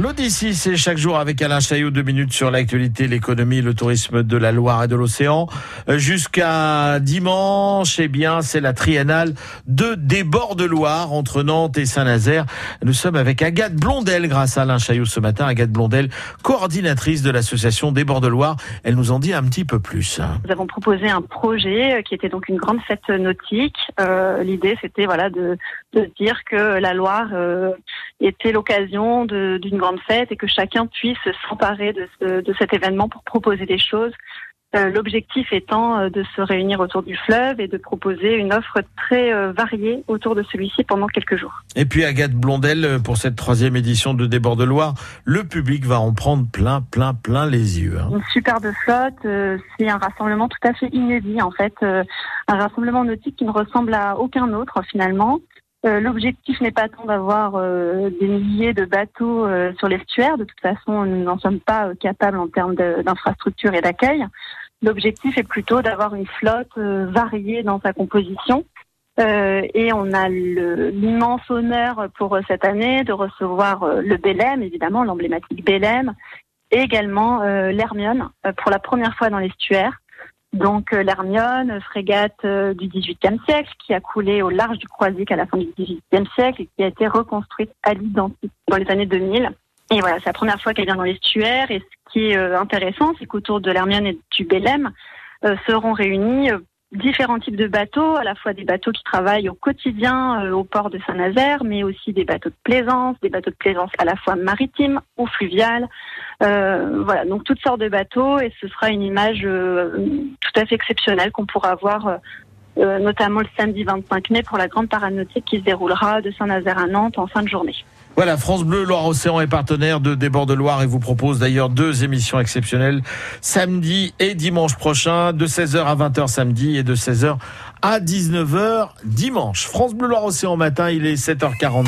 L'Odyssée, c'est chaque jour avec Alain Chaillot, deux minutes sur l'actualité, l'économie, le tourisme de la Loire et de l'océan. Euh, jusqu'à dimanche, eh bien, c'est la triennale de Débord de Loire entre Nantes et Saint-Nazaire. Nous sommes avec Agathe Blondel grâce à Alain Chaillot ce matin. Agathe Blondel, coordinatrice de l'association Débord de Loire. Elle nous en dit un petit peu plus. Nous avons proposé un projet euh, qui était donc une grande fête nautique. Euh, L'idée, c'était voilà de, dire que la Loire était l'occasion d'une grande fête et que chacun puisse s'emparer de, ce, de cet événement pour proposer des choses. Euh, L'objectif étant euh, de se réunir autour du fleuve et de proposer une offre très euh, variée autour de celui-ci pendant quelques jours. Et puis Agathe Blondel, pour cette troisième édition de Débord de Loire, le public va en prendre plein, plein, plein les yeux. Hein. Une superbe flotte, euh, c'est un rassemblement tout à fait inédit en fait, un rassemblement nautique qui ne ressemble à aucun autre finalement. Euh, L'objectif n'est pas tant d'avoir euh, des milliers de bateaux euh, sur l'estuaire. De toute façon, nous n'en sommes pas capables en termes d'infrastructure et d'accueil. L'objectif est plutôt d'avoir une flotte variée dans sa composition. et on a l'immense honneur pour cette année de recevoir le Bélem, évidemment, l'emblématique Bélem, et également l'Hermione pour la première fois dans l'estuaire. Donc euh, l'Hermione, frégate euh, du XVIIIe siècle, qui a coulé au large du Croisic à la fin du XVIIIe siècle et qui a été reconstruite à l'identique dans les années 2000. Et voilà, c'est la première fois qu'elle vient dans l'estuaire. Et ce qui est euh, intéressant, c'est qu'autour de l'Hermione et du Bélem seront réunis différents types de bateaux, à la fois des bateaux qui travaillent au quotidien euh, au port de Saint-Nazaire, mais aussi des bateaux de plaisance, des bateaux de plaisance à la fois maritimes ou fluviales. Euh, voilà, donc toutes sortes de bateaux et ce sera une image euh, tout à fait exceptionnelle qu'on pourra voir notamment le samedi 25 mai pour la grande parade nautique qui se déroulera de Saint-Nazaire à Nantes en fin de journée. Voilà, France Bleu Loire-Océan est partenaire de Débord de Loire et vous propose d'ailleurs deux émissions exceptionnelles samedi et dimanche prochain de 16h à 20h samedi et de 16h à 19h dimanche. France Bleu Loire-Océan matin, il est 7h40.